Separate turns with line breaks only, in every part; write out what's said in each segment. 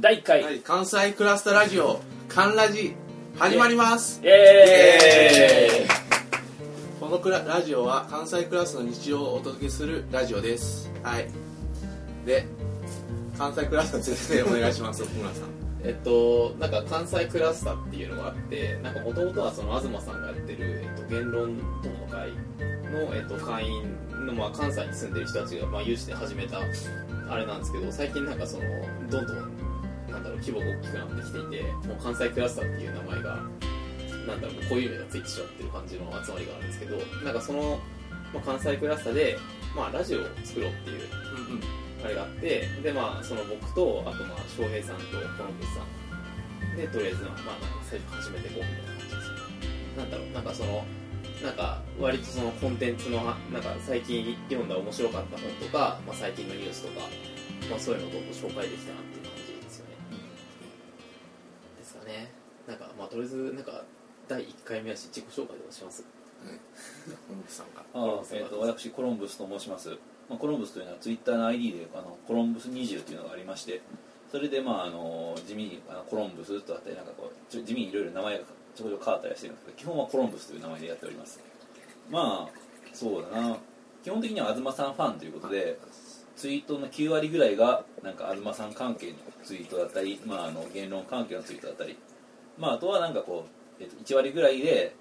第1回、
はい、関西クラスターラジオ「カンラジ」始まります。
イエーイ。
このクララジオは関西クラスの日常をお届けするラジオです。はい。で関西クラスの説明お願いします奥村さん。
えっと、なんか関西クラスターっていうのがあってなんかもともとはその東さんがやってる、えっと、言論友の会の、えっと、会員の、まあ、関西に住んでる人たちが、まあ、有志で始めたあれなんですけど最近なんかそのどんどん規模が大きくなってきていてもう関西クラスターっていう名前がなんだろう固有名がついてしまってる感じの集まりがあるんですけどなんかその、まあ、関西クラスターで、まあ、ラジオを作ろうっていうあれがあってでまあその僕とあとまあ翔平さんとコロンブスさん。でとりあえずまあなんか最初始めていこうみたいな感じですなんだろうなんかそのなんか割とそのコンテンツのはなんか最近読んだ面白かった本とか、まあ、最近のニュースとか、まあ、そういうのをどんどん紹介できたなね。なんかまあとりあえずなんか第1回目だし自己紹介をします？
本口さんが。
あえー、と私コロンブスと申します、まあ、コロンブスというのはツイッターの ID であのコロンブス20というのがありましてそれでまああの地味にあのコロンブスとあったりなんかこうちょ地味にいろいろ名前がちょこちょこ変わったりはしてるんですけど基本はコロンブスという名前でやっております。まあそうだな。基本的には東さんファンということでツイートの9割ぐらいがなんか東さん関係のツイートだったり、まあ、あの言論関係のツイートだったり、まあ、あとはなんかこう、えっと1割ぐらいで、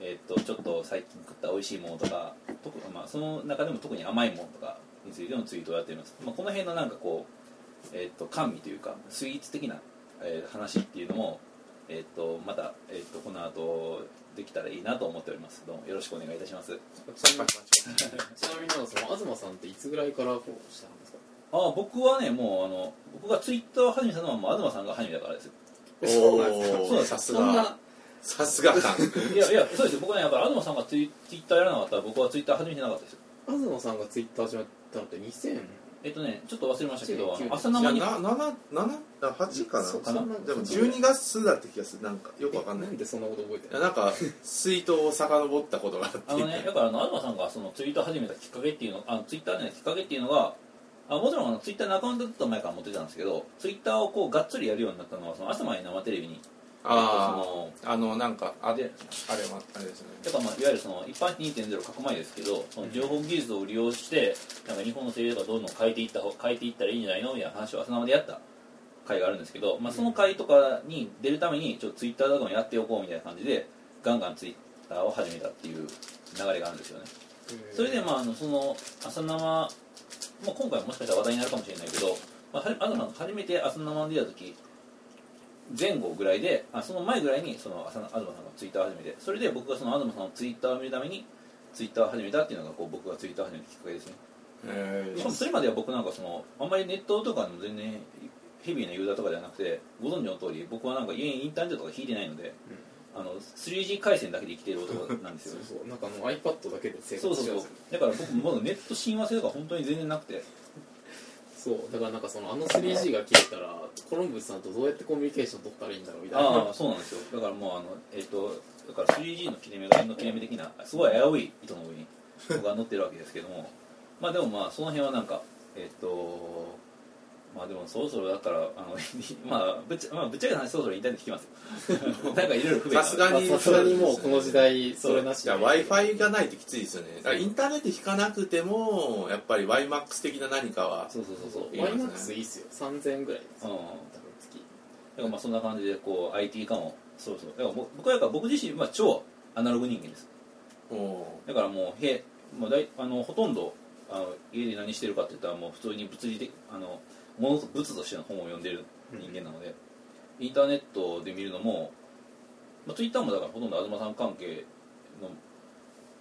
えっとちょっと最近食った美味しいものとか特、まあ、その中でも特に甘いものとかについてのツイートをやっています、まあ、この辺のなんかこう、えっと甘味というかスイーツ的な、えー話っていうのも、えっとまた、えっとこの後できたらいいなと思っております。どうもよろしくお願いいたします。
ちなみにその東さんっていつぐらいからフォローしたんですか？
あ僕はねもうあの僕がツイッターを始めたのはもう東さんが始めたからですよ。
お
そうなんです
おさす
そんな
がさすが感
いやいやそうですよ。僕はねやっぱり東さんがツイツイッターやらなかったら僕はツイッター始めてなかったですよ。
東さんがツイッター始めたのって2000
えっとねちょっと忘れましたけどあ
19
の朝生に
な7 7あ8かな？
そ
かな。
でも12月だって気がする。なんかよくわかんない。
なんでそんなこと覚えてる
いやなんかツイートを遡ったことがあって。
あのねだからあの東さんがそのツイートを始めたきっかけっていうのあのツイッターでのきっかけっていうのがあもちろんあのツイッターのアカウントずっと前から持ってたんですけどツイッターをこうがっつりやるようになったのはその朝まで生テレビに
あ
その
ああのなんかあ
で
あれはあれですね。
だからまあいわゆるその一般2.0書く前ですけどその情報技術を利用してなんか日本の政治とかどんどん変えていった方変えていったらいいんじゃないの？みたいな話を朝生でやった会があるんですけど、まあ、その会とかに出るためにちょっとツイッターだともやっておこうみたいな感じでガンガンツイッターを始めたっていう流れがあるんですよね。それでまああのその朝生、まあ、今回もしかしたら話題になるかもしれないけど、まあ、はじ東さんが初めて朝生で出た時前後ぐらいであその前ぐらいにその朝東さんがツイッターを始めてそれで僕がその東さんのツイッターを見るためにツイッターを始めたっていうのがこう僕がツイッターを始めたきっかけですね。
え
しかもそれまでは僕なんかそのあんまりネットとかの全然ヘビーなユーザーとかではなくてご存知の通り僕はなんか家にインターネットとか引いてないので、あの 3G 回線だけで生きている男なんです
そう
よ
そう。なんかもう iPad だけで生
そうそうそう。
活してます
だから僕まだネット親和性とか本当に全然なくて
そう。だからなんかそのあの 3G が切れたらコロンブスさんとどうやってコミュニケーション取ったらいいんだろうみたいな。
ああそうなんですよ。だからもうあのえっ、とだから 3G の切れ目が円の切れ目的なすごい危うい糸の上に僕が乗ってるわけですけども。まあでもまあその辺はなんかえっ、とまあでもそろそろだからあの まあぶっちゃ,、まあ、ぶっちゃけた話そろそろインターネット聞きますよ。なんかいろいろ不便な。
さすがに
まあさすがにもうこの時代それなし
じゃあ w i f i がないときついですよね。だからインターネット引かなくてもやっぱり YMAX 的な何かは
そうそうそうそう。
いいですね。
YMAX いいっすよ。3000円ぐらいです
うん。
多分月。
だからまあそんな感じでこう IT 化もそうそう。だから僕僕はだから僕自身は超アナログ人間です。だからもうへもうだいあのほとんどあの家で何してるかって言ったらもう普通に物理的あの物と物としての本を読んでる人間なので、インターネットで見るのも、まあ、ツイッターもだからほとんど東さん関係の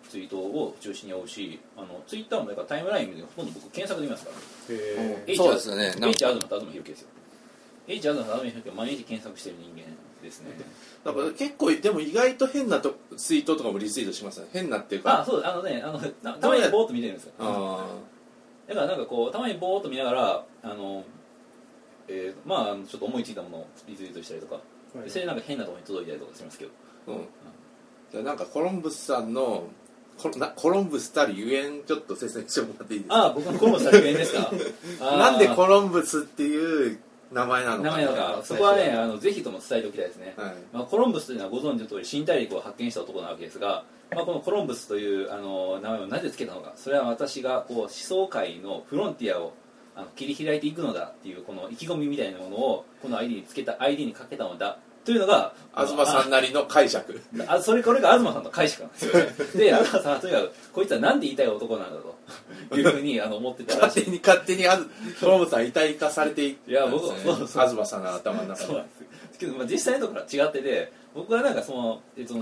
ツイートを中心に追うしあのツイッターもだからタイムラインでほとんど僕検索で見ますから、
へ
え
そうですよね
H 東と東弘樹ですよ。H 東と東弘樹は毎日検索してる人間ですね。
なんか結構でも意外と変なとツイートとかもリツイートしますね。変なっていうか。
あそうあのねあのなたまにボーっと見てるんですよ。
あ
だからなんかこうたまにボーっと見ながらあの、えーまあちょっと思いついたものをリツイートしたりとか、
はい
でそれなんか変なところに届いたりとかしますけど。
ーうん。じゃあなんかコロンブスさんのコロなコロンブスたるゆえんちょっと説明してもらっていいですか？
ああ僕のコロンブス作品ですか？
なんでコロンブスっていう名前なのか。
名前だか。そこはねあのぜひとも伝えておきたいですね、
はい。
まあ、コロンブスというのはご存知の通り新大陸を発見した男なわけですが、まあ、このコロンブスというあの名前をなぜ付けたのか。それは私がこう思想界のフロンティアをあの切り開いていくのだっていうこの意気込みみたいなものをこの ID につけた ID にかけたのだ。というのが
東さんなりの解釈。
あそれこれが東さんの解釈なんですよね。で東さんはとにかくこいつは何で言いたい男なんだと いうふうにあの思ってたらしい。
勝手に勝手にあずコロンブスさん遺体化されてい
いや僕
ったんですね。
そうそう
東さんの頭の中で。
そうなんです。けど、まあ、実際のところは違ってて僕はなんかその、えっと、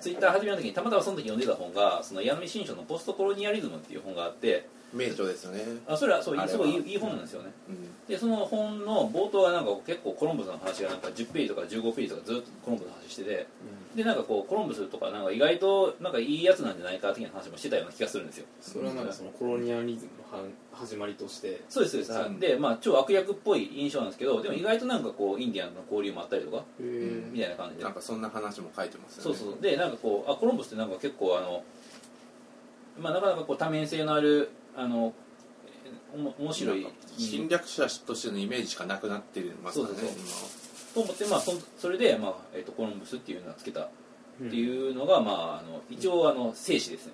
ツイッター始めた時にたまたまその時読んでた本が「その矢野新書のポストコロニアリズム」っていう本があって
名著ですよね。
あそれはそうすごいいいいい本なんですよね。
うん。
でその本の冒頭はなんか結構コロンブスの話がなんか10ページとか15ページとかずっとコロンブスの話しててでなんかこうコロンブスとかなんか意外となんかいいやつなんじゃないか的な話もしてたような気がするんですよ。
それはなんかそのコロニアリズムのは始まりとして。
そうですそうです、
うん
でまあ超悪役っぽい印象なんですけどでも意外となんかこうインディアンの交流もあったりとかみたいな感じで。
なんかそんな話も書いてますよね。
そうそう。でなんかこうあコロンブスってなんか結構あのまあなかなかこう多面性のあるあのえおも面白い。
侵略者としてのイメージしかなくなってますからね
そうそう。と思ってまあそんそれで、まあえっとコロンブスっていうのをつけた。っていうのが、まああの一応あの静止ですね。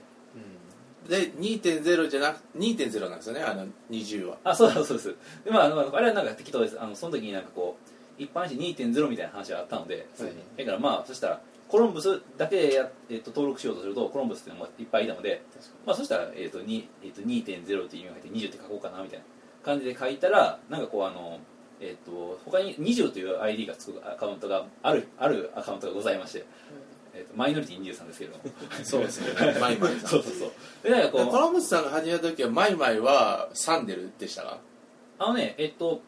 今で2.0じゃなく2.0なんですよねあの20は。
あそうだそうです。でまああのあれはなんか適当です。あのその時になんかこう一般紙2.0みたいな話があったので、
はい。
だからまあそしたらコロンブスだけでや、えっと登録しようとするとコロンブスっていうのもいっぱいいたのでまあそしたら、えっと2えっと2.0っていう意味が入って20って書こうかなみたいな感じで書いたらなんかこうあのえっと他に20という ID がつくアカウントがあるあるアカウントがございまして、えっとマイノリティ23ですけれども。
そうですね。マイマイさん。
そうそうそう。でなんかこう
コロンブスさんが始めた時はマイマイはサンデルでしたか？
あのねえっと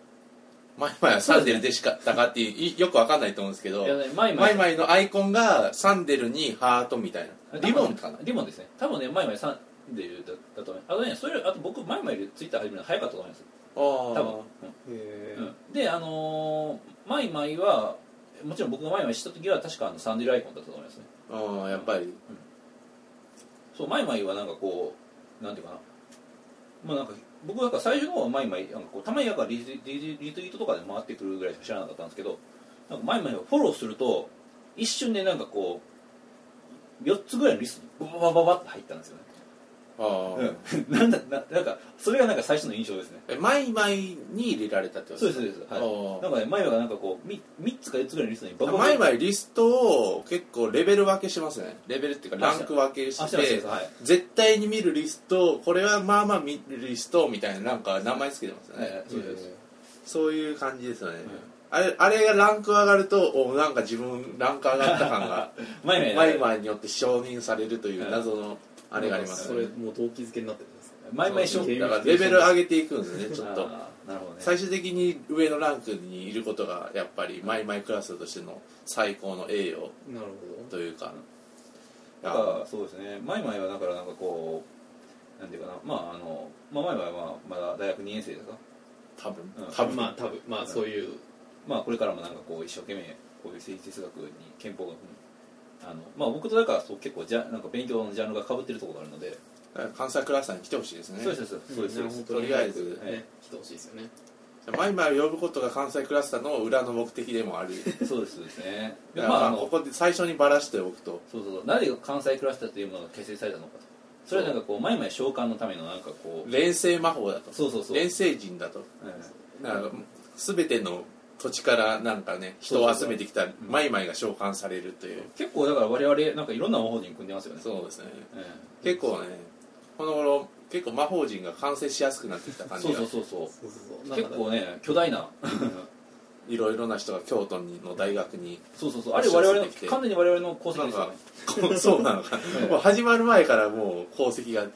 マイマイはサンデルでしかったかっていういよくわかんないと思うんですけど
いやねマイマイ。
マイマイのアイコンがサンデルにハートみたいな。リボンかな？
リボンですね。多分ねマイマイさんでだだと思いますあとねそれあと僕マイマイでツイッター始めるの早かったと思います。
あ
多分、
へ
うん。うん。であのーマイマイはもちろん僕がマイマイした時は確かあのサンデルアイコンだったと思いますね。
ああやっぱり。
そうマイマイはなんかこうなんていうかな。まあなんか僕なんか最初の方はマイマイなんかこうたまになんかリツリリツイートとかで回ってくるぐらいしか知らなかったんですけどなんかマイマイをフォローすると一瞬でなんかこう4つぐらいのリストにバババババって入ったんですよね。
ああ、
うん、なんだななんかそれがなんか最初の印象ですね。
えマイマイに入れられたってこと
そうですそうです、はい、
あ
なんかね前はなんかこう 3, 三つか4つぐらいのリストにバ
あ
ババ
マイマイリストを結構レベル分けしますね。レベルっていうかランク分けし
てはい。
絶対に見るリストこれはまあまあ見るリストみたいななんか名前つけてますよね、
はいそうです。
そういう感じですよね、あれあれがランク上がるとおなんか自分ランク上がった感がマイマイによって承認されるという謎のあれがあります。
それもう動機づけになってるんですか
前々ショッ
だからレベル上げていくんですねちょっと。
なるほどね。
最終的に上のランクにいることがやっぱりマイマイクラスとしての最高の栄誉
なる
というか
だからそうですね。前々はだからなんかこうなんていうかな。まああの、まあ、前々はまだ大学2年生ですか？
多分。多分。
まあ多分。まあそういう。
まあこれからもなんかこう一生懸命こういう政治哲学に憲法学にあのまあ僕とだからそう結構じゃなんか勉強のジャンルが被ってるところがあるので、
関西クラスターに来てほしいですね。
そうですそうです。そうですそうです。
とりあえず。
はい。
ね来てほしいですよね。
マイマイを呼ぶことが関西クラスターの裏の目的でもある。
そうですね。まああの
ここで最初にばらしておくと。
そうそうそう。なぜ関西クラスターというものが結成されたのかと。それはなんかこう前々召喚のためのなんかこう。
連星魔法だと。
そうそうそう。
連星人だと。
うん
だから全ての土地からなんかね人を集めてきたマイマイが召喚されるという。
結構だから我々なんかいろんな魔法陣組んでますよね。
そうですね。
え
結構ねこの頃結構魔法陣が完成しやすくなってきた
え
感じが。
そうそうそうそう。
そうそうそう。
結構ね巨大な。
いろいろな人が京都の大学に
そうそうそう。あれ我々の完全に我々の功績ですよね。
こうそうなのか。
ええ。
もう始まる前からもう功績が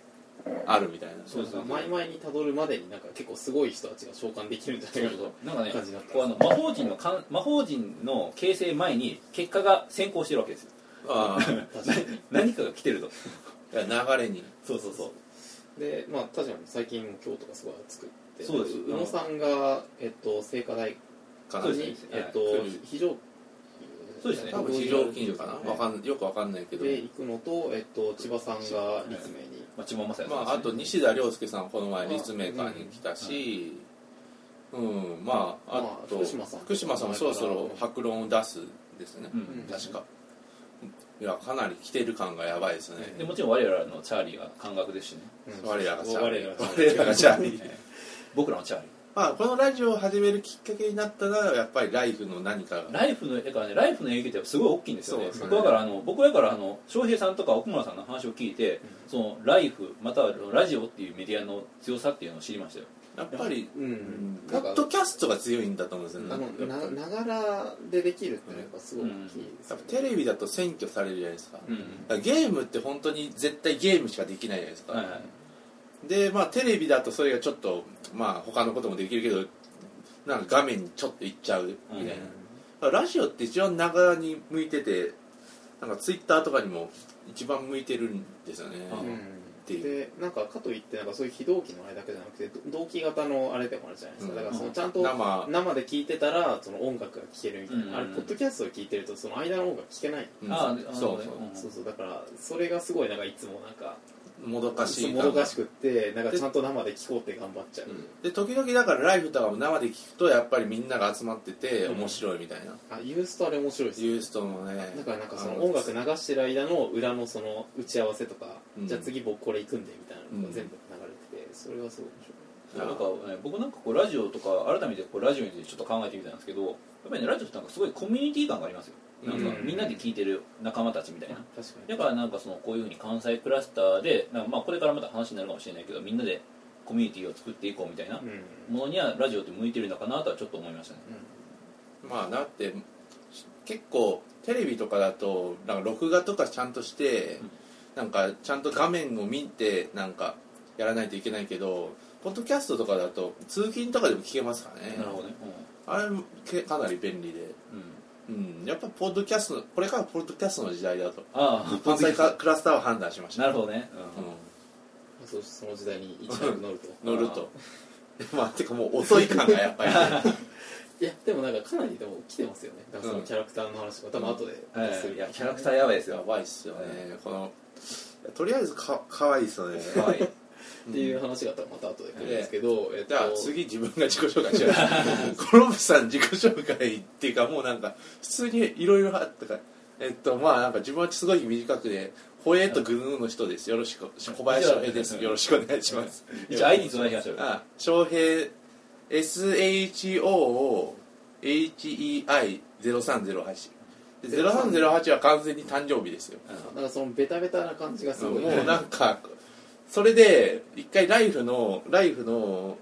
あるみたいな。
そうそう。
前々にたどるまでになんか結構すごい人たちが召喚できるんじゃないか
そうなんかね
感じになって
こうあの魔法陣のかん魔法陣の形成前に結果が先行してるわけですよ。
ああ
確かに。
何かが来てると。
流れに。
そうそうそう。
でまあ確かに最近京都がすごい暑くって。
そうです。
宇野さんが、えっと、聖火台
かな
そうです
に、
ね。
えっと
はい。
非常
そうですね。
多分非常勤所かな。わか
ん
んよくわかんないけど。
で行くのと、えっと、千葉さんが立命に、
まあ千葉雅也さんね。
まああと西田亮介さんこの前立命館に来たしうん。まああ
まあ
と
福島さん。
福島さんもそろそろ白論を出すですね、
うん。
確か。いやかなり来てる感がやばいですね。
でもちろん我らのチャーリーが感覚ですしね。
うん。
我らがチャーリー。
我らが
我らがチャーリー。
僕らのチャーリー
まあこのラジオを始めるきっかけになったのはやっぱりライフの何かが。
ライフのだからねライフの影響ってすごい大きいんですよね。
そうですね。
僕だからあの僕だからあの翔平さんとか奥村さんの話を聞いて、そのライフまたはラジオっていうメディアの強さっていうのを知りましたよ。
やっぱり、
う
うん。
ん
ポッドキャストが強いんだと思うんですよね。
あのなながらでできるっていうのはやっぱすごい大きいですね。
っぱテレビだと占拠されるじゃないですか,、
うん。
ゲームって本当に絶対ゲームしかできないじゃないですか、
はいはい。
でまあテレビだとそれがちょっとまあ他のこともできるけどなんか画面にちょっといっちゃうみたいな、だからラジオって一番ながらに向いててなんかツイッターとかにも一番向いてるんですよね、
うん。
ていう。
でなんかかといってなんかそういう非同期のあれだけじゃなくてど同期型のあれでもあるじゃないですか、
うん。
だからそのちゃんと
生。
生で聞いてたらその音楽が聴けるみたいな、
うん。
あれポッドキャストを聞いてるとその間の音楽聴けない、
うん。
ああ
そう
そう
そうそう。だからそれがすごいなんかいつもなんか
もどかしい
もどかしくってなんかちゃんと生で聴こうって頑張っちゃう、
で時々だからライブとかも生で聞くとやっぱりみんなが集まってて
うん。
面白いみたいな、
あユーストあれ面白いですよ
ユーストもね
だからなんかそ
あ
の音楽流してる間の裏のその打ち合わせとか、
うん。
じゃあ次僕これ行くんでみたいなの
うん。
が全部流れててそれはすごい面白い。
なんか、ね、僕なんかこうラジオとか改めてこうラジオについてちょっと考えてみたんですけどやっぱりねラジオってなんかすごいコミュニティ感がありますよなんか
うん。
みんなで聞いてる仲間たちみたいな。だからなんかそのこういうふうに関西クラスターでなんかまあこれからまた話になるかもしれないけどみんなでコミュニティを作っていこうみたいな
うん。
ものにはラジオって向いてるのかなとはちょっと思いましたね。
まあだって結構テレビとかだとなんか録画とかちゃんとして、なんかちゃんと画面を見てなんかやらないといけないけどポッドキャストとかだと通勤とかでも聞けますからね。
なるほどね。
あれけかなり便利で、
うん、うん、
うん、やっぱポッドキャストこれからポッドキャストの時代だと。
ああ。
関西クラスターを判断しました。
なるほどね、
う
そうその時代に一躍乗ると。
ん、乗ると。まあてかもう遅い感がやっぱり。
いやでもなんかかなりでも来てますよね。だからその
うん
キャラクターの話とか多分後で
うんはい
する。
いやキャラクターやばいです
や
よ
ばいっすよね。このとりあえずかかわいいっすよね。
かわいい
っていう話がまた後で来るんですけど、えっと
じゃあ次自分が自己紹介しよう。コロンブさん自己紹介っていうかもうなんか普通にいろいろあったからえっとまあなんか自分はすごい短くでホエーとグヌーの人です。よろしく。小林翔平です。よろしくお願いします。
一応 ID つないできましょう。
あ翔平 SHOHEI0308 で0308は完全に誕生日ですよ。
なんかそのベタベタな感じがすごい、
もうなんかそれで一回ライフのライフの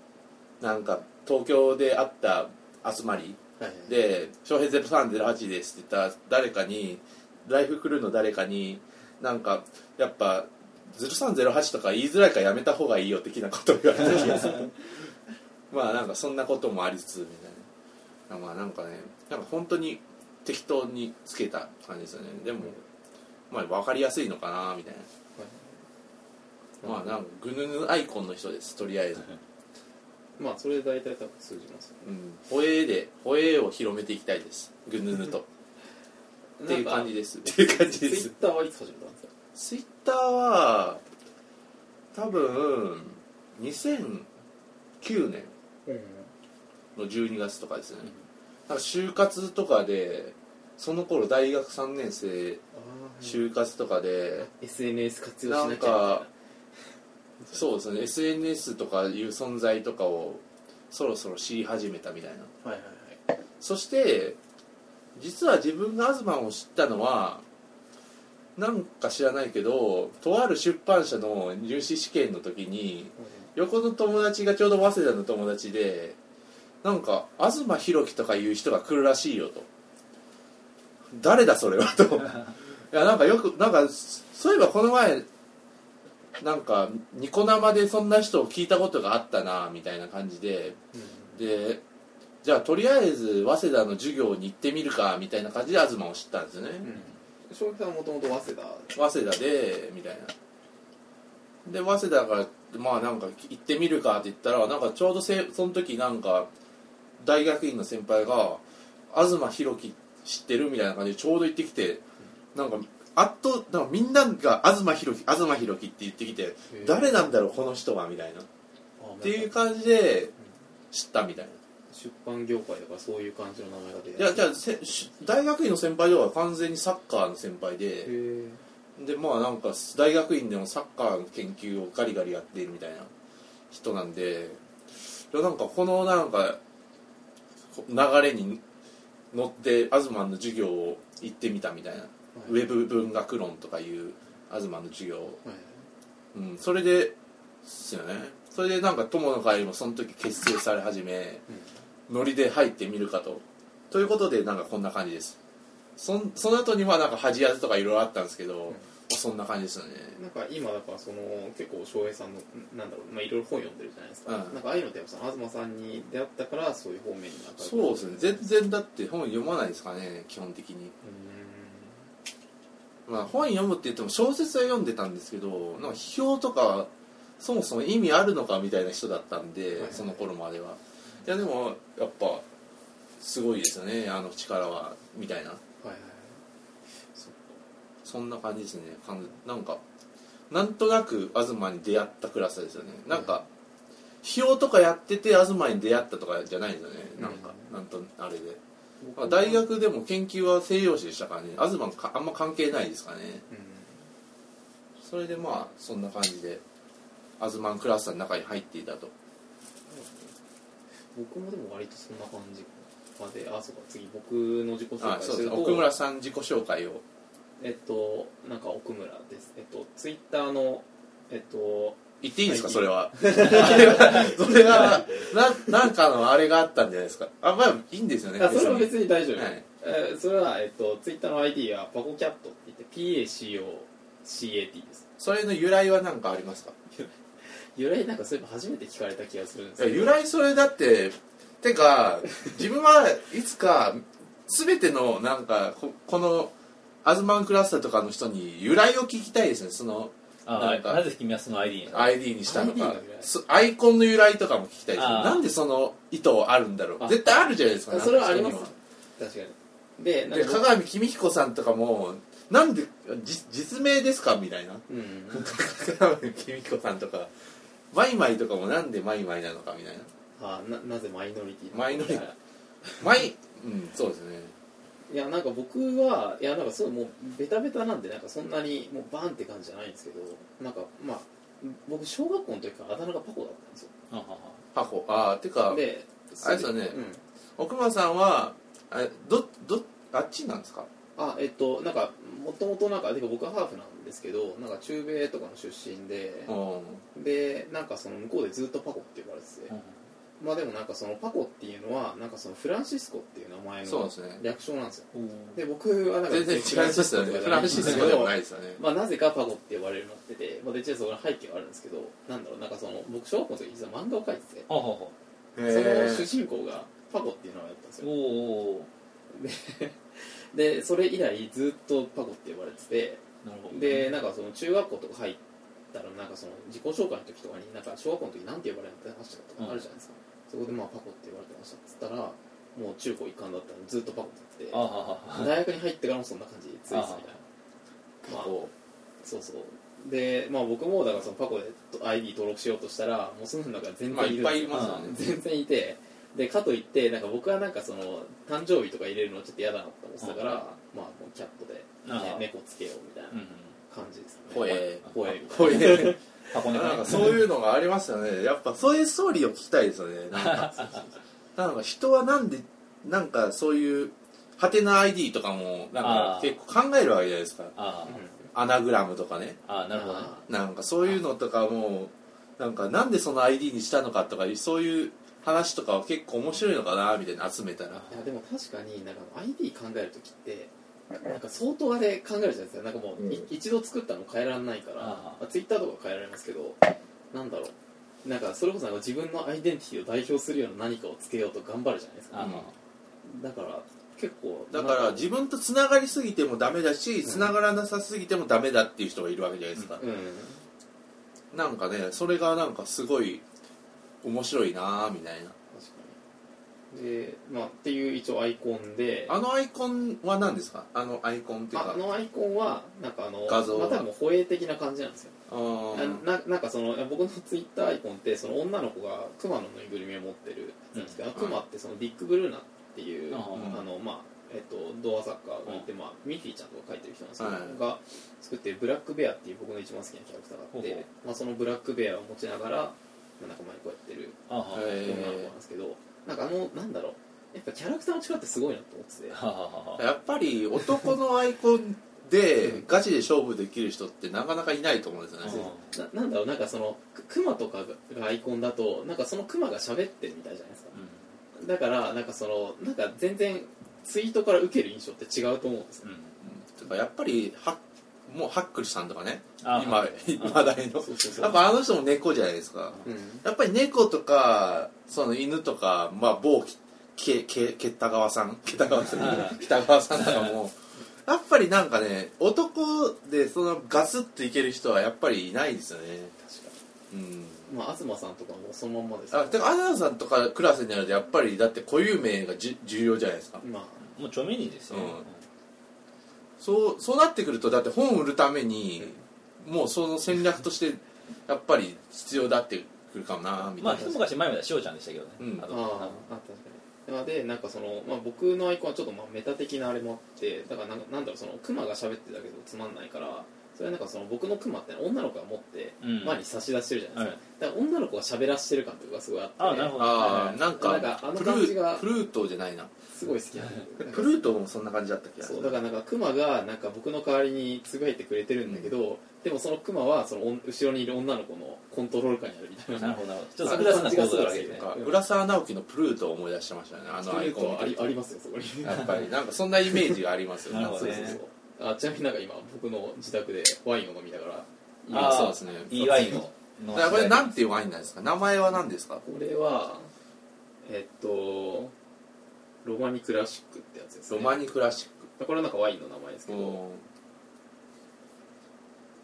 なんか東京であった集まり。で「翔平0308です」って言ったら誰かにライフクルーの誰かになんかやっぱ0308とか言いづらいからやめた方がいいよ的なことを言われた気がするまあなんかそんなこともありつつみたいな。まあなんかねなんか本当に適当につけた感じですよね。でもまあ分かりやすいのかなみたいなまあなんかグヌヌアイコンの人ですとりあえず。
まあそれで大体多分通じますよ
うん。ホエーでホエーを広めていきたいです。グヌヌと。っていう感じです。っていう感じ
ツイ
です
ッターはいつ始めたんですか？
ツイッターは多分2009年の12月とかですね。なんか就活とかでその頃大学3年生就活とかで
SNS 活用し
な
な。んきゃ
かそうですね。SNS とかいう存在とかをそろそろ知り始めたみたいな。
はいはい
そして実は自分が東を知ったのはなんか知らないけどとある出版社の入試試験の時に横の友達がちょうど早稲田の友達でなんか東博樹とかいう人が来るらしいよと。誰だそれはと。いやなんかよくなんかそういえばこの前なんかニコ生でそんな人を聞いたことがあったなみたいな感じで。でじゃあとりあえず早稲田の授業に行ってみるかみたいな感じで東を知ったんですよね、
翔平さんはもともと早稲田。
早稲田でみたいな。で早稲田からまあなんか行ってみるかって言ったらなんかちょうどせその時なんか大学院の先輩が「東博樹知ってる?」みたいな感じでちょうど行ってきてなんかあっとなんかみんなが「東博樹東博樹」って言ってきて「誰なんだろうこの人は」みたいな。っていう感じで知ったみたいな。
出版業界だからそういう感じの名前が出て
いやじゃあせし大学院の先輩では完全にサッカーの先輩
へ
で
え。
でまあなんか大学院でもサッカーの研究をガリガリやっているみたいな人なんでいやなんかこのなんかこ流れに乗って東の授業を行ってみたみたいな、ウェブ文学論とかいう東の授業。うん、それでですよね。それでなんか友の会もその時結成され始めノリで入ってみるかと。ということでなんかこんな感じです。そんその後にはなんか恥やずとかいろいろあったんですけど、そんな感じですよね。
なんか今だからその結構翔平さんのなんだろうまあいろいろ本読んでるじゃないですか、
うん。
なんかああいうのってその東さんに出会ったからそういう方面になった
そうですね。全然だって本読まないですかね基本的にまあ本読むって言っても小説は読んでたんですけどなんか批評とかそもそも意味あるのかみたいな人だったんで、
はい。
その頃までは。いやでもやっぱすごいですよねあの力はみたいな。
はいはいはい。そ
そんな感じですね。なんかなんとなく東に出会ったクラスですよね。なんか批評とかやってて東に出会ったとかじゃないんですよね。なんかなんとあれで、まあ、大学でも研究は西洋史でしたからね。東かあんま関係ないですかね。
うん
それでまあそんな感じでアズマンクラスターの中に入っていたと。
僕もでも割とそんな感じまであそうか次僕の自己紹介すると。
ね。奥村さん自己紹介を。
えっとなんか奥村です。えっとツイッターのえっと
言っていいんですか？
はい。
それは。それはななんかのあれがあったんじゃないですか？あまあいいんですよね。
あそれは別に大丈夫、
はい。
えーそれは、えっと、ツイッターの ID はパコキャットって言って PACOCAT です。
それの由来は何かありますか？
由来なんかそういえば初めて聞かれた気がするんです
いや由来それだっててか自分はいつか全てのなんかここのアズマンクラスターとかの人に由来を聞きたいですね。その
あ
なんか
なぜ君はその ID に
？ID にしたのか。アイコンの由来とかも聞きたいですなんでその意図あるんだろう？
あ
絶対あるじゃないですか
あそれはあります。確かに。で
で
か僕
鏡公彦さんとかもなんでじ実名ですか？みたいな。
うん。
鏡公彦さんとか。マイマイとかもなんでマイマイなのかみたいな。
あななぜマイノリティ
マイノリティマイうんそうですね
いやなんか僕はいやなんかそうもうベタベタなんでなんかそんなにもうバンって感じじゃないんですけどなんかまあ僕小学校の時からあだ名がパコだったんですよ。
あはは
パコ。ああてか
で
あれですよね。
うん。
奥村さんはあどどあっちなんですか？
あえっとなんかもともとなんかてか僕はハーフなんですけどなんか中米とかの出身で
うん。
でなんかその向こうでずっとパコって呼ばれてて。まあでもなんかそのパコっていうのはなんかそのフランシスコっていう名前の。
そうですね。
略称なんですよ。
うん。
で僕はなんか
全然違いますよね。フランシスコでもないですよね。
まあなぜかパコって呼ばれるようになっててまあで一応その背景はあるんですけどなんだろうなんかその僕小学校の時実は漫画を描いてて。
あはは
その主人公がパコっていう名前だったんです
お
よ
お
でそれ以来ずっとパコって呼ばれてて
なるほど
でなんかその中学校とか入ったらなんかその自己紹介の時とかになんか小学校の時なんて呼ばれるのって話とかあるじゃないですか、そこでまあパコって言われてましたっつったらもう中高一貫だったのにずっとパコってて大学に入ってからもそんな感じでついてたみたいな。まあ
こ
そうそう。でまあ僕もだからそのパコで ID 登録しようとしたらもうその中全然いるんですよ、
まあいっぱいいますよね。
全然いて。でかといってなんか僕はなんかその誕生日とか入れるのちょっと嫌だなと思ってたから、まあもうキャットで、ね、猫つけようみたいな
うん
感じですね。
ほえ
ほえみたい
こういう
箱根
なんかそういうのがありますよね。やっぱそういうストーリーを聞きたいですよね なんか人はなんでなんかそういうハテナ ID とかもなんか結構考えるわけじゃないですか。アナグラムとかね。
ああなるほどね。
なんかそういうのとかもなんかなんでその ID にしたのかとかそういう話とかは結構面白いのかなみたいな集めたら。
いやでも確かになんか ID 考える時ってなんか相当あれ考えるじゃないですか。なんかもう、
うん。
い一度作ったの変えられないから
あ
まあ、ツイッターとか変えられますけどなんだろうなんかそれこそなんか自分のアイデンティティを代表するような何かをつけようと頑張るじゃないですか。
あ
うん。
だから結構
だから自分とつながりすぎてもダメだし
ん。
つながらなさすぎてもダメだっていう人がいるわけじゃないですか、
うん。
なんかねそれがなんかすごい面白いなみたいな。
確かでまあっていう一応アイコンで。
あのアイコンは何ですか？あのアイコンっていうか。
あのアイコンはなんかあの
画像は。
まあ多分保衛的な感じなんですよななんかその僕のツイッターアイコンってその女の子がクマのぬいぐるみを持ってるやつなんですけど、
うん。
クマってそのディック・ブルーナっていう、
うん。
あのまあえっと、童話作家がいて、まあ、ミッフィーちゃんとか書いてる人なんですけど、
はい
が作ってるブラックベアっていう僕の一番好きなキャラクターがあってまあ、そのブラックベアを持ちながらなんか前にこうやってる女の子なんですけど、なんかあのなんだろう。やっぱキャラクターの力ってすごいなと思ってて。
やっぱり男のアイコンでガチで勝負できる人ってなかなかいないと思うんですよね。
うん
ななんだろうなんかそのククマとかがアイコンだとなんかそのクマが喋ってるみたいじゃないですか。だからなんかそのなんか全然ツイートから受ける印象って違うと思うんですよ。
うん。
からやっぱりはもうハックリさんとかね。
あ
今話題の。
そうそうそう。
やっぱあの人も猫じゃないですか。
うん。
やっぱり猫とかその犬とか、まあ、某けけけった川さん。北川さん。北川さんとかもやっぱりなんかね男でそのガツッといける人はやっぱりいないですよね。
確か
うん。
にまあ東さんとかもそのまんまです
あてかアナウさんとかクラスになるとやっぱりだって固有名がじ重要じゃないですか。
まあ。
もうちょめにですよ、
うん。そうそうなってくるとだって本を売るために、もうその戦略としてやっぱり必要だってくるかもなみたいな、
まあ一昔前まではしおちゃんでしたけどね、
うん。
あと
あああ確かになのでなんかその、まあ、僕のアイコンはちょっとまあメタ的なあれもあってだからなんかなんだろうそのクマが喋ってるだけでつまんないからそれはなんかその僕のクマって女の子が持って
うん。
前に差し出してるじゃないですか、
はい。
だから女の子が喋らしてる感というかすごいあって。
あなるほど。
ああなんか
なんかあの
フル
感じが
フルートじゃないな。
すごい好きな
フルートもそんな感じだったっけ
そうだからなんかクマがなんか僕の代わりにつぶやいてくれてるんだけど、でもそのクマはその後ろにいる女の子のコントロール下にあるみたいな。
なるほどなるほど。ちょっと複雑な構造ですね。
なんか浦沢直樹のプルートを思い出してましたね。あのアイコン
ありありますよそこに。
やっぱりなんかそんなイメージがありますよ
なるほどね
そうそうそう。あちなみになんか今僕の自宅でワインを飲みながら。
あそうですね。
いいワインを
これなんていうワインなんですか？名前は何ですか？
これはえっとロマニクラシックってやつです、ね、
ロマニクラシッ
これはなんかワインの名前ですけど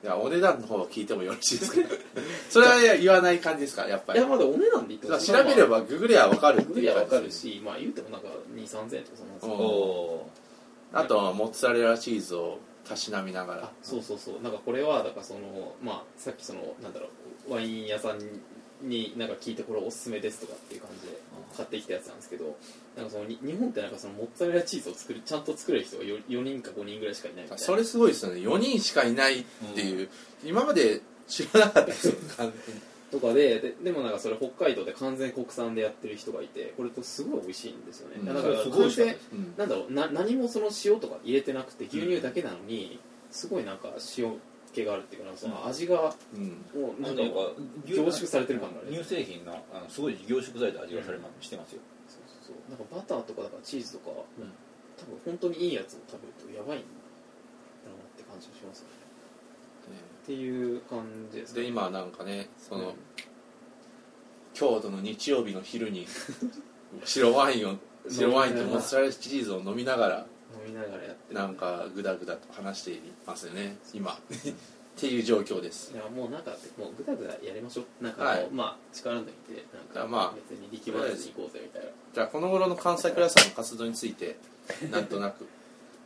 いやお値段の方は聞いてもよろしいですか？それは言わない感じですか？やっぱり。
いやまだお値段で言っても
調べればググれば分かる
ググりゃわかるしまあ言うてもなんか2 3 0 0 0円とかそんなんです
うん
よ。
おお
あとはモッツァレラチーズをたしなみながら。
あそうそうそう。なんかこれはだからそのまあさっきそのなんだろうワイン屋さんになんか聞いてこれおすすめですとかっていう感じで買ってきたやつなんですけどなんかそのに日本ってなんかそのモッツァレラチーズを作るちゃんと作れる人が 4, 4人か5人ぐらいしかいないみたいな。
それすごいですよね。4人しかいないっていう、今まで知らなかった。ですよ完全に
とかでででもなんかそれ北海道で完全国産でやってる人がいてこれとすごい美味しいんですよね、
うん。
だから完全
うん。
なんだろうな何もその塩とか入れてなくて牛乳だけなのに、すごいなんか塩気があるっていうかなんかその味が
うん。
もう
な
なんんか
か
凝縮されてる感がある
乳製品のあのすごい凝縮された味がされましてますよ、
そうなんかバターとかだからチーズとか、
ん。
多分本当にいいやつを食べるとやばいんだなって感じがしますよね。っていう感じです
で今なんかねその、
うん。
京都の日曜日の昼に 白ワインを白ワインとモッツァレラチーズを飲みながら
飲みながらやって
なんかグダグダと話していますよね今っていう状況です。
いやもうなんかもうぐだぐだやりましょう。なんか、
はい。
まあ力抜いてなんか
まあ
別に力まずに行こうぜみたいな。
じゃあこの頃の関西クラスターの活動について なんとなく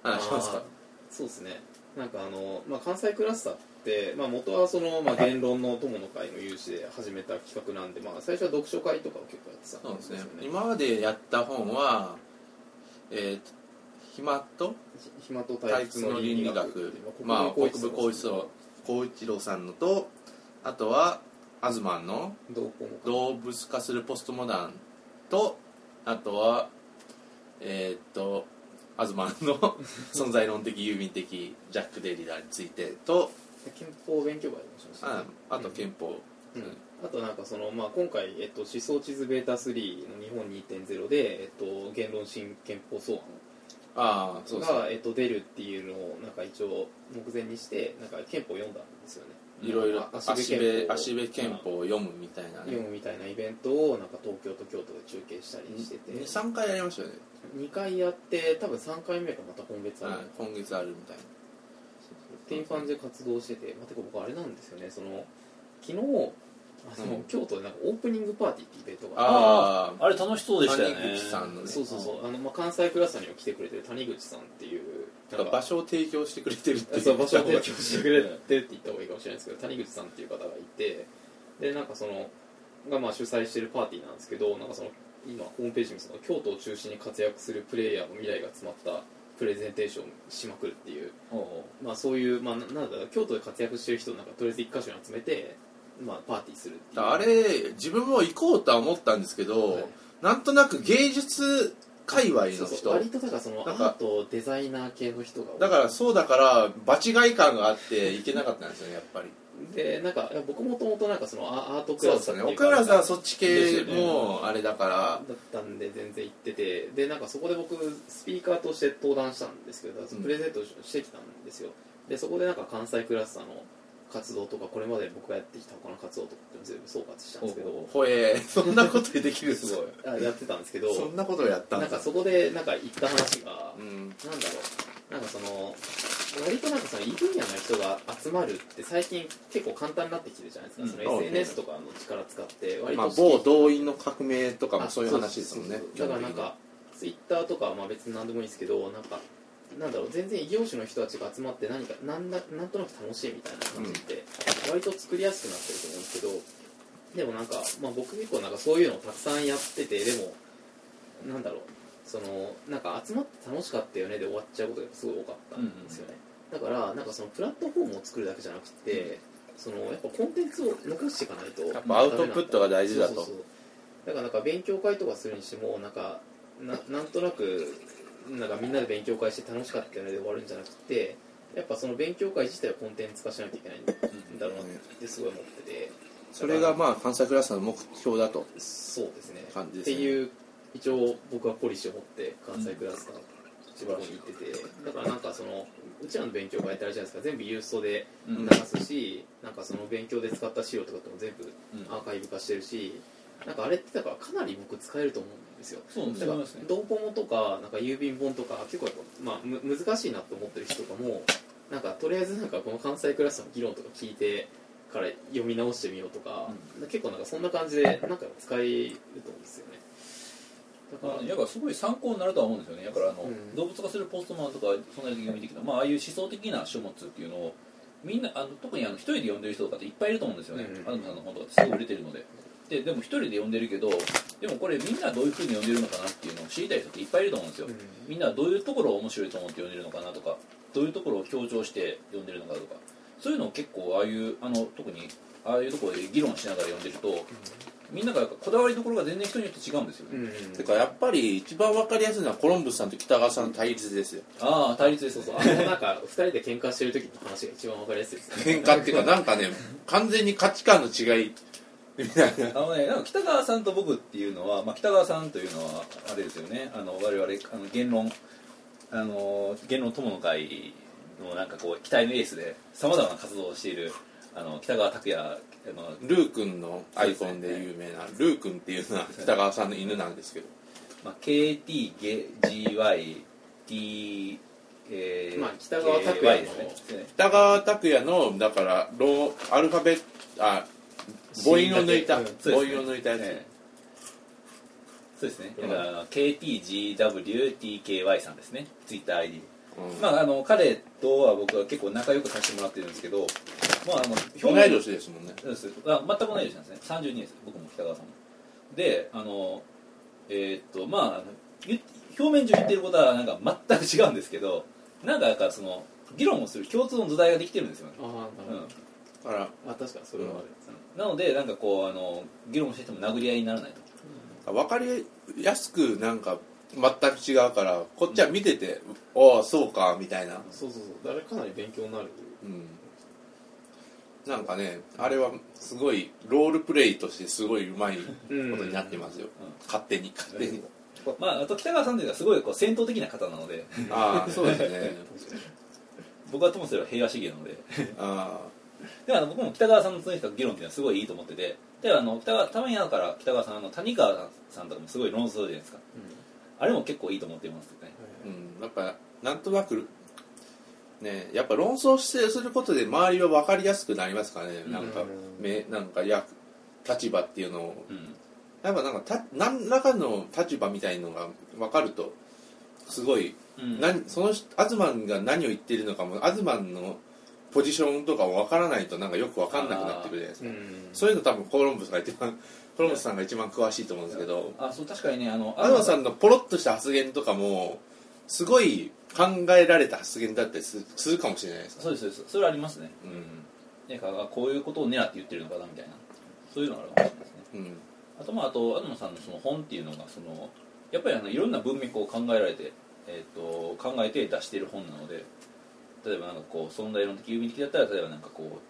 話しますか？
そうですね。なんかあの、まあ、関西クラスターって、まあ、元はその、まあ、言論の友の会の有志で始めた企画なんで、まあ、最初は読書会とかを結構やってた
そうんですね。
よ
今までやった本はえー、暇と？
暇と
退屈の倫理学。まあ国分光一郎光一郎さんのとあとは東の
どうこうも
動物化するポストモダンとあとはえーっと東の 存在論的郵便的ジャック・デリダーについてと
憲法勉強会もしました、
ああと憲法、
うん。あとなんかその、まあ、今回、えっと、思想地図ベータ3の日本2.0で、えっと、言論新憲法草
ああそうです
案が、えっと、出るっていうのをなんか一応目前にしてなんか憲法を読んだんですよね。
いろいろ
あ
足
足部憲法
部足部憲法を読むみたいな
読
ね
むみたいなイベントをなんか東京と京都で中継したりしてて。
23回やりましたよね、
2回やって多分3回目がまた今月ある、
はい、今月あるみたいな。
っていう感じで活動してて、まあ、てか僕あれなんですよね。その昨日あの京都でなんかオープニングパーティーってイベントが
あ
あれ楽しそうでしたよね。
谷口さんのね。
そうそうそう。あの、まあ、関西クラスターにも来てくれてる谷口さんっていう
なんか場所を提供してくれてるっていう。
そう場所を提供してくれてって言った方がいいかもしれないですけど谷口さんっていう方がいて。でなんかそのがまあ主催してるパーティーなんですけどなんかその今ホームページにその京都を中心に活躍するプレイヤーの未来が詰まったプレゼンテーションしまくるっていう、
おうおう。
まあ、そういう、まあ、ななんだろう京都で活躍してる人をなんかとりあえず一箇所に集めて、まあ、パーティーするっていう。
あれ自分も行こうとは思ったんですけど、
はい。
なんとなく芸術界隈の
そうそう
人
割とだからそのアートデザイナー系の人が
だからそうだから場違い感があって行けなかったんですよねやっぱり。
でなんか僕もともとなんかそのアアートク
そうですね
ラスだっていう
奥村さんはそっち系もあれだから。
だったんで全然行っててでなんかそこで僕スピーカーとして登壇したんですけど
うん。
プレゼントしてきたんですよ。でそこでなんか関西クラスターの活動とかこれまで僕がやってきた他の活動とかって全部総括したんですけど。
ほえ そんなことできる
すごい。
あやってたんですけど。
そんなことをやったんだ。
なんかそこでなんか言った話が
うん。
なんだろう。なんかその割となんかその異分野の人が集まるって最近結構簡単になってきてるじゃないですか、
うん。
その SNS とかの力使って割
まあ
と
某動員の革命とかも
あ
そういう話ですもんね。
だからなんかツイッターとかはまあ別に何でもいいんですけどなんかなんだろう全然異業種の人たちが集まって何かなんだなんとなく楽しいみたいな感じって割と作りやすくなってると思うんですけどでもなんか、まあ、僕結構なんかそういうのをたくさんやっててでもなんだろうそのなんか集まって楽しかったよねで終わっちゃうことがすごい多かったんですよね、だからなんかそのプラットフォームを作るだけじゃなくてそのやっぱコンテンツを残していかないと
やっぱアウトプットが大事だと。
だからなんか勉強会とかするにしてもなんかななんとなくなんかみんなで勉強会して楽しかったよねで終わるんじゃなくてやっぱその勉強会自体をコンテンツ化しないといけないんだろうなってすごい思ってて。
それがまあ関西クラスの目標だと
そうですね。
感じですね。
っていう一応僕はポリシーを持って関西クラスター千葉に行っててだからなんかそのうちらの勉強会ってあれじゃないですか。全部郵送で
うん。
流すし、なんかその勉強で使った資料とかっても全部
うん。
アーカイブ化してるしなんかあれってだからかなり僕使えると思う。んですよ。
そう
だから
思いますね。
ドーポモとかなんか郵便本とか結構やっぱ、まあ、む難しいなと思ってる人とかもなんかとりあえずなんかこの関西クラスの議論とか聞いてから読み直してみようとか、結構なんかそんな感じでなんか使えると思うんですよね。だから
あのやっぱすごい参考になるとは思うんですよね。だからあの、
うん。
動物化するポストマンとかそんなに読み的な、まあ、ああいう思想的な書物っていうのをみんなあの特にあの一人で読んでる人とかっていっぱいいると思うんですよね、
うん。
アダムさんの本とかってすごい売れてるので。ででも一人で読んでるけどでもこれみんなどういうふうに読んでるのかなっていうのを知りたい人っていっぱいいると思うんですよ、
うん。
みんなはどういうところを面白いと思って読んでるのかなとかどういうところを強調して読んでるのかとか。そういうのを結構ああいうあの特にああいうところで議論しながら読んでるとみんながこだわりどころが全然人によって違うんですよね、
うん
てかやっぱり一番わかりやすいのはコロンブスさんと北川さんの対立ですよ。
ああ対立ですね。
そうそう。あのなんか二人で喧嘩してる時の話が一番わかりやすい。ですね
喧嘩っていうかなんかね完全に価値観の違いみたいな。
あのね、なんか北川さんと僕っていうのは、まあ、北川さんというのはあれですよね。あの我々あの言論あの言論友の会のなんかこう期待のエースでさまざまな活動をしているあの北川拓也あの
ルー君のアイコンで有名なルー君っていうのは北川さんの犬なんですけど。
まあ、KTGYT えー
まあ北川拓也の
KY ですね。
北川拓也のだからローアルファベットあ母音を抜いた。
うん。
母音を抜いたやつ、
ええ。そうですね。だから KTGWTKY さんですね。ツイッター ID
うん。
まあ、あの彼とは僕は結構仲良くさせてもらってるんですけど、まあ、あの
同い年ですもんね。
そうです。あ全く同い年なんですね。32年です。僕も北川さんも。であのえーっとまああの言っ表面上言ってることはなんか全く違うんですけどなんかなんかその議論をする共通の土台ができてるんですよね、
ああなる
うん
ほど、
だか
あ確かにそれはある、
なのでなんかこうあの議論してても殴り合いにならないと。
ら分かりやすくなんか全く違うからこっちは見てて、ああそうかみたいな。
そうそうそう。あれかなり勉強になる。
うん。なんかねあれはすごいロールプレイとしてすごいうまいことになってますよ、
うん。
勝手に勝手に。
まああと北川さんというのはすごいこう戦闘的な方なので。
ああそうですね。
僕はともすれば平和主義なので。
あ
でもあの僕も北川さんの議論っていうのはすごいいいと思っててであの北川たまに会うから北川さんあの谷川さんとかもすごい論争じゃないですか。あれも結構いいと思ってますね。
あうん。やっぱなんとなくねやっぱ論争してすることで周りは分かりやすくなりますからねなんか、
うん
めなんかや立場っていうのを。
うん。
やっぱなんかた何らかの立場みたいのが分かるとすごい、
うん。
何その人東が何を言ってるのかも東のポジションとかも分からないとなんかよく分かんなくなってくるじゃないですか。
うん。
そういうの多分コロンブスが一番コロンブスさんが一番詳しいと思うんですけど。
あそう確かにねあの
東さんのポロッとした発言とかもすごい考えられた発言だったりすするかもしれないです
そうですそうです。それはありますね。
うん。
なんかあこういうことを狙って言ってるのかなみたいな。そういうのがあるかもしれないですね。
うん。
あとまああと東さんのその本っていうのがそのやっぱりあのいろんな文脈を考えられて、えー、と考えて出している本なので例えばなんかこう存在論的郵便的だったら例えばなんかこ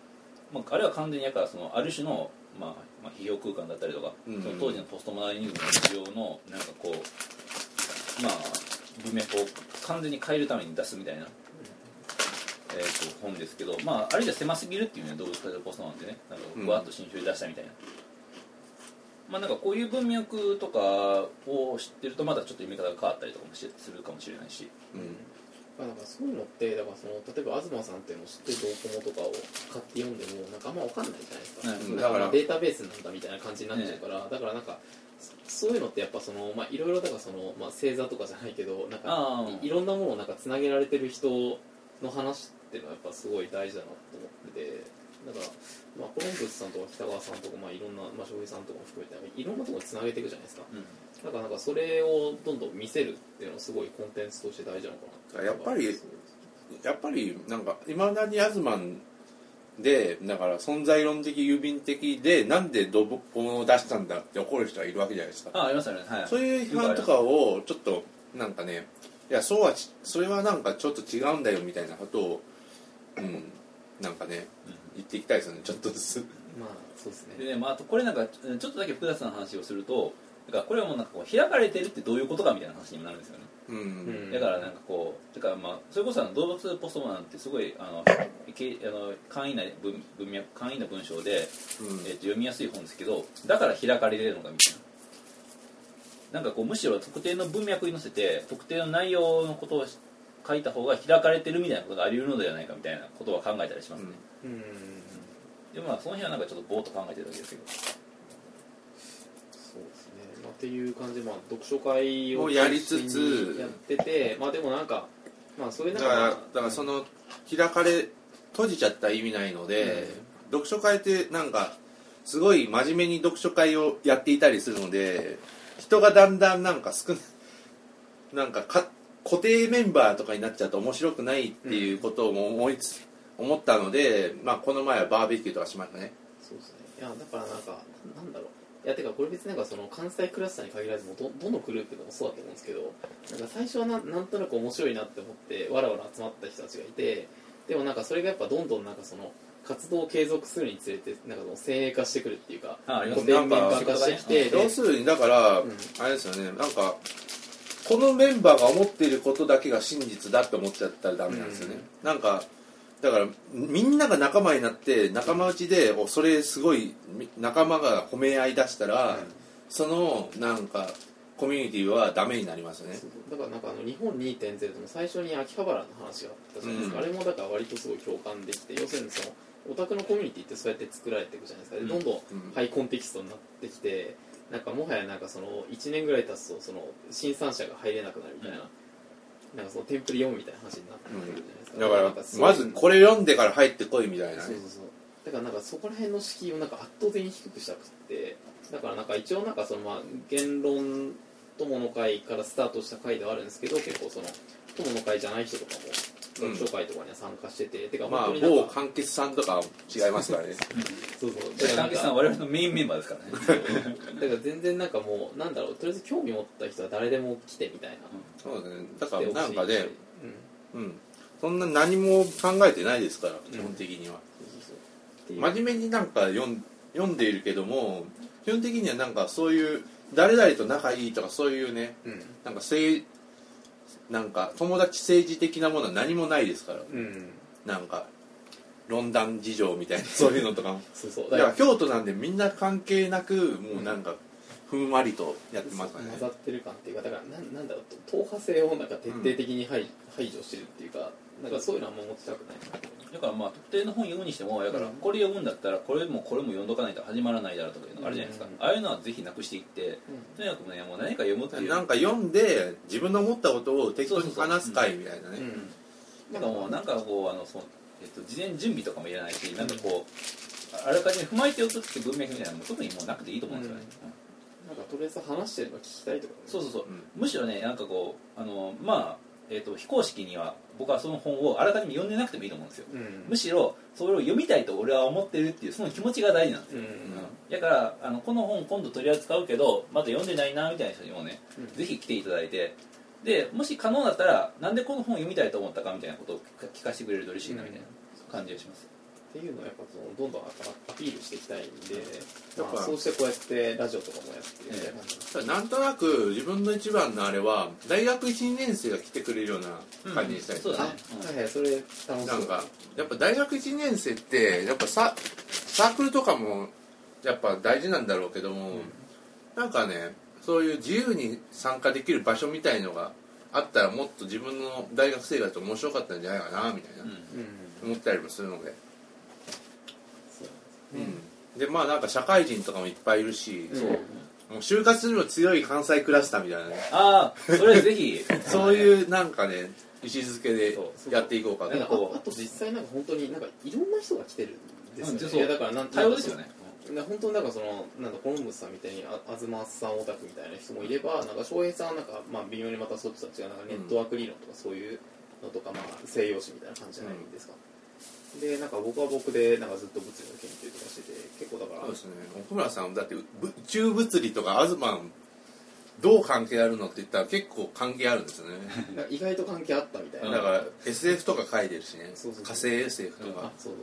う、まあ、あれは完全にやからそのある種の、まあ、まあ批評空間だったりとか、
うん
その当時のポストモダニズムの需要のなんかこうまあ文脈を完全に変えるために出すみたいな、えー、と本ですけど、まあ、あれじゃ狭すぎるっていうね動物化ポストなんでねなんかふわっと新種で出したみたいな、まあなんかこういう文脈とかを知ってるとまだちょっと読み方が変わったりとかもしするかもしれないし、
うん
まあ、なんかそういうのってだからその例えば東さんっていうのを知ってるドコモとかを買って読んでもなんかあんま分かんないじゃないですか、
うん
だからデータベースなんだみたいな感じになっちゃうから、だからなんかそそういうのってやっぱそのまあいろいろだからその、まあ、星座とかじゃないけどなんかいろんなものをなんかつなげられてる人の話っていうのはやっぱすごい大事だなと思っててだから、まあ、コロンブスさんとか北川さんとか、まあ、いろんな、まあ、翔平さんとかも含めていろんなところにつなげていくじゃないですか。
うん
だからなんかそれをどんどん見せるっていうのはすごいコンテンツとして大事なのかな
やっぱりやっぱりなんかいまだにアズマンでだから存在論的郵便的でなんでドボコンを出したんだって怒る人がいるわけじゃないですか。
あありますよね。はい。
そういう批判とかをちょっとなんかねいやそうはちそれはなんかちょっと違うんだよみたいなことをうんなんかね言っていきたいですよねちょっとずつ。
まあそうですね。
でね、まあ、あとこれなんかちょっとだけ複雑な話をするとだからこれはもうなんかこう開かれてるってどういうことかみたいな話にもなるんですよね。
うん、
うん
だからなんかこうだからまあそれこそあの動物ポストモダンってすごいあのけあの簡易な文文脈簡易な文章で、
うん。
えー、と読みやすい本ですけどだから開かれてるのかみたいな。なんかこうむしろ特定の文脈に載せて特定の内容のことを書いた方が開かれてるみたいなことがあり得るのではないかみたいなことは考えたりしますね、
うん。
でまあその辺はなんかちょっとぼーっと考えてるだけですけど
っていう感じで、まあ、読書会を
をやりつつ
やっててまあでもなんかまあそういう
だ
中
からだからその開かれ閉じちゃった意味ないので、読書会ってなんかすごい真面目に読書会をやっていたりするので人がだんだんなんか少ななんかか固定メンバーとかになっちゃうと面白くないっていうことを思いつ、思ったので、まあ、この前はバーベキューとかしましたね。
そうですね。いやだからなんかななんだろういやてかこれ別になんかその関西クラスターに限らずもどどのグループでもそうだと思うんですけどなんか最初はなんなんとなく面白いなって思ってわらわら集まった人たちがいてでもなんかそれがやっぱどんどんなんかその活動を継続するにつれてなんかその先鋭化してくるっていうか
ああります
固定メンバー化してきて
要するにだから、
うん。
あれですよね。なんかこのメンバーが思っていることだけが真実だって思っちゃったらダメなんですよね、なんかだからみんなが仲間になって仲間内でおそれすごいみ仲間が褒め合い出したら、そのなんかコミュニティはダメになりますよね。
だからなんかあの日本2.0でも最初に秋葉原の話があったじゃないですか、
うん。
あれもだから割とすごい共感できて要するにそのオタクのコミュニティってそうやって作られていくじゃないですか。でどんどん
うん。
ハイコンテキストになってきてなんかもはやなんかその1年ぐらい経つとその新参者が入れなくなるみたいな,、なんかそのテンプレ読むみたいな話になってくるじゃないですか、
だからまずこれ読んでから入ってこいみたいなね。
そうそうそう。だからなんかそこら辺の敷居をなんか圧倒的に低くしたくってだからなんか一応なんかそのまあ言論友の会からスタートした会ではあるんですけど結構その友の会じゃない人とかも
うん
読書会とかには参加してて、てか
まあ某柑橘さんとか違いますからね。
そうそう。
で関係さん
だ
我々のメインメンバーですからね。
から全然なんかもうなんだろうとりあえず興味持った人は誰でも来てみたいな。
そうですね。だからなんかね
うん
う。ん。そんな何も考えてないですから基本的には、
そうそうそうっていう。
真面目になんか読ん読んでいるけども基本的にはなんかそういう誰々と仲いいとかそういうね
うん。
なんか政なんか友達政治的なものは何もないですから。
うん。
なんか論壇事情みたいな そういうのとかも。
そうそう。
だから京都なんでみんな関係なくもうなんかふんわりとやってますね。
混ざってる感っていうかだからなんなんだろう党派性をなんか徹底的に排,、排除してるっていうかなんかそういうのはあんま持ちたくない
だからまあ特定の本読むにしてもだから
うん。
これ読むんだったらこれもこれも読んどかないと始まらないだろうとかいうのがあるじゃないですか、
うん
ああいうのはぜひなくしていってとにかくねもう何か読むっていう。
なんか読んで自分の思ったことを適当に話す会みたいなね。
うん。
なんかもうなんかこうあのその、えっと、事前準備とかもいらないしなんかこうあらかじめ踏まえておくって文脈みたいなのも特にもうなくていいと思うんですよね、うん。
なんかとりあえず話してるの聞きたいとかね。
そうそうそう、
うん。
むしろねなんかこうあのまあ、えっと非公式には僕はその本をあらかじめ読んでなくてもいいと思うんですよ。
うん。
むしろそれを読みたいと俺は思ってるっていうその気持ちが大事なんですよ、
うん。
だからあのこの本今度取り扱うけどまだ読んでないなみたいな人にもね、
うん。
ぜひ来ていただいて。でもし可能だったらなんでこの本読みたいと思ったかみたいなことを聞かせてくれると嬉しいなみたいな感じがします、
っていうのをやっぱそのどんどんアピールしていきたいんで、
やっぱ
まあ、そうしてこうやってラジオとかもやってみたいな感じで
なんとなく自分の一番のあれは大学12年生が来てくれるような感じにしたいです
そうだね。
あはいはいそれ楽しそう
なんかやっぱ大学1年生ってやっぱササークルとかもやっぱ大事なんだろうけども、なんかねそういう自由に参加できる場所みたいのがあったらもっと自分の大学生活面白かったんじゃないかなみたいな、
うん
うん。
思ったりもするので、
ですね
うん。でまあなんか社会人とかもいっぱいいるし、
うん。
そう。もう就活にも強い関西クラスターみたいなね。
ああそれぜひ。
そういうなんかね位置づけでやっていこうか
なああと実際なんか本当になんかいろんな人が来てるんですよね、いやだからなん
多様ですよね。
な本当になんかそのなんだコロンブスさんみたいにあ東さんオタクみたいな人もいればなんか翔平さんはなんかまあ微妙にまたそっちとは違うなんかネットワーク理論とかそういうのとかまあ西洋史みたいな感じじゃないですか、でなんか僕は僕でなんかずっと物理の研究とかしてて結構だから。
そうですね。奥村さんだって宇宙物理とかアズマンどう関係あるのって言ったら結構関係あるんですよね。
意外と関係あったみたいな。
だから SF とか書いてるしね。
そうそう
火星 SF とか。
あそう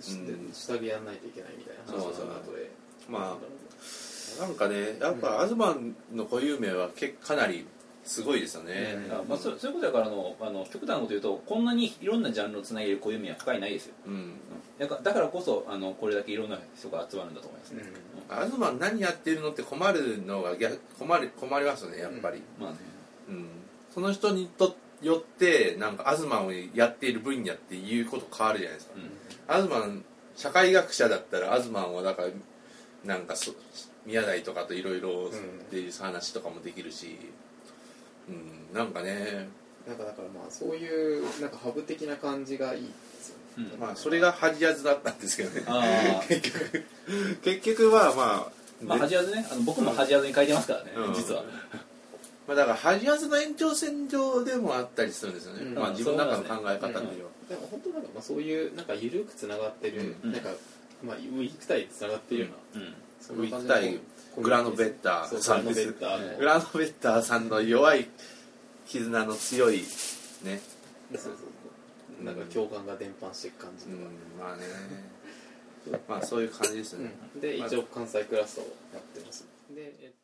そう、
うん。
下着やんないといけないみたいな。話の後で
まなんかねやっぱアズマンの固有名は結かなりすごいですよね、
うん。
あまあ、そういうことだからあのあの極端なこと言うとこんなにいろんなジャンルをつなげる小弓は他にないですよ。
うん。
だからだからこそあのこれだけいろんな人が集まるんだと思いますね、
アズマン何やってるのって困るのが逆困る困りますねやっぱり、
まあね。
うん。その人にとよってなんかアズマンをやっている分野っていうこと変わるじゃないですか、
うん。
アズマン社会学者だったらアズマンはだからなんかそ宮台とかといろいろっていう話とかもできるし、うん、なんかね。
なんかだからまあそういうなんかハブ的な感じがいいですよね、
うん。
まあそれがハジヤズだったんですけどね。
あ
結局はまあ、
あまあ
で
恥やずね。あの僕も恥やずに書いてますからね、
うん。
実は。
まあ、だからハジヤズの延長線上でもあったりするんですよね、
うん。
まあ、自分の中の考え方では、
だから本当なんかまあそういうなんか緩くつながってる、
うん。
なんかまあウィークタイでつながってるような、
うん。
そんな感じの
ウィークタイグラノベッターさんです
ラノベッター。の
グラノベッターさんの弱い絆の強いね。
そうそうなんか共感が伝播していく感じ
うん
とか、
まあね。まあそういう感じですね、
うん。で一応関西クラスをやってます。で、えっ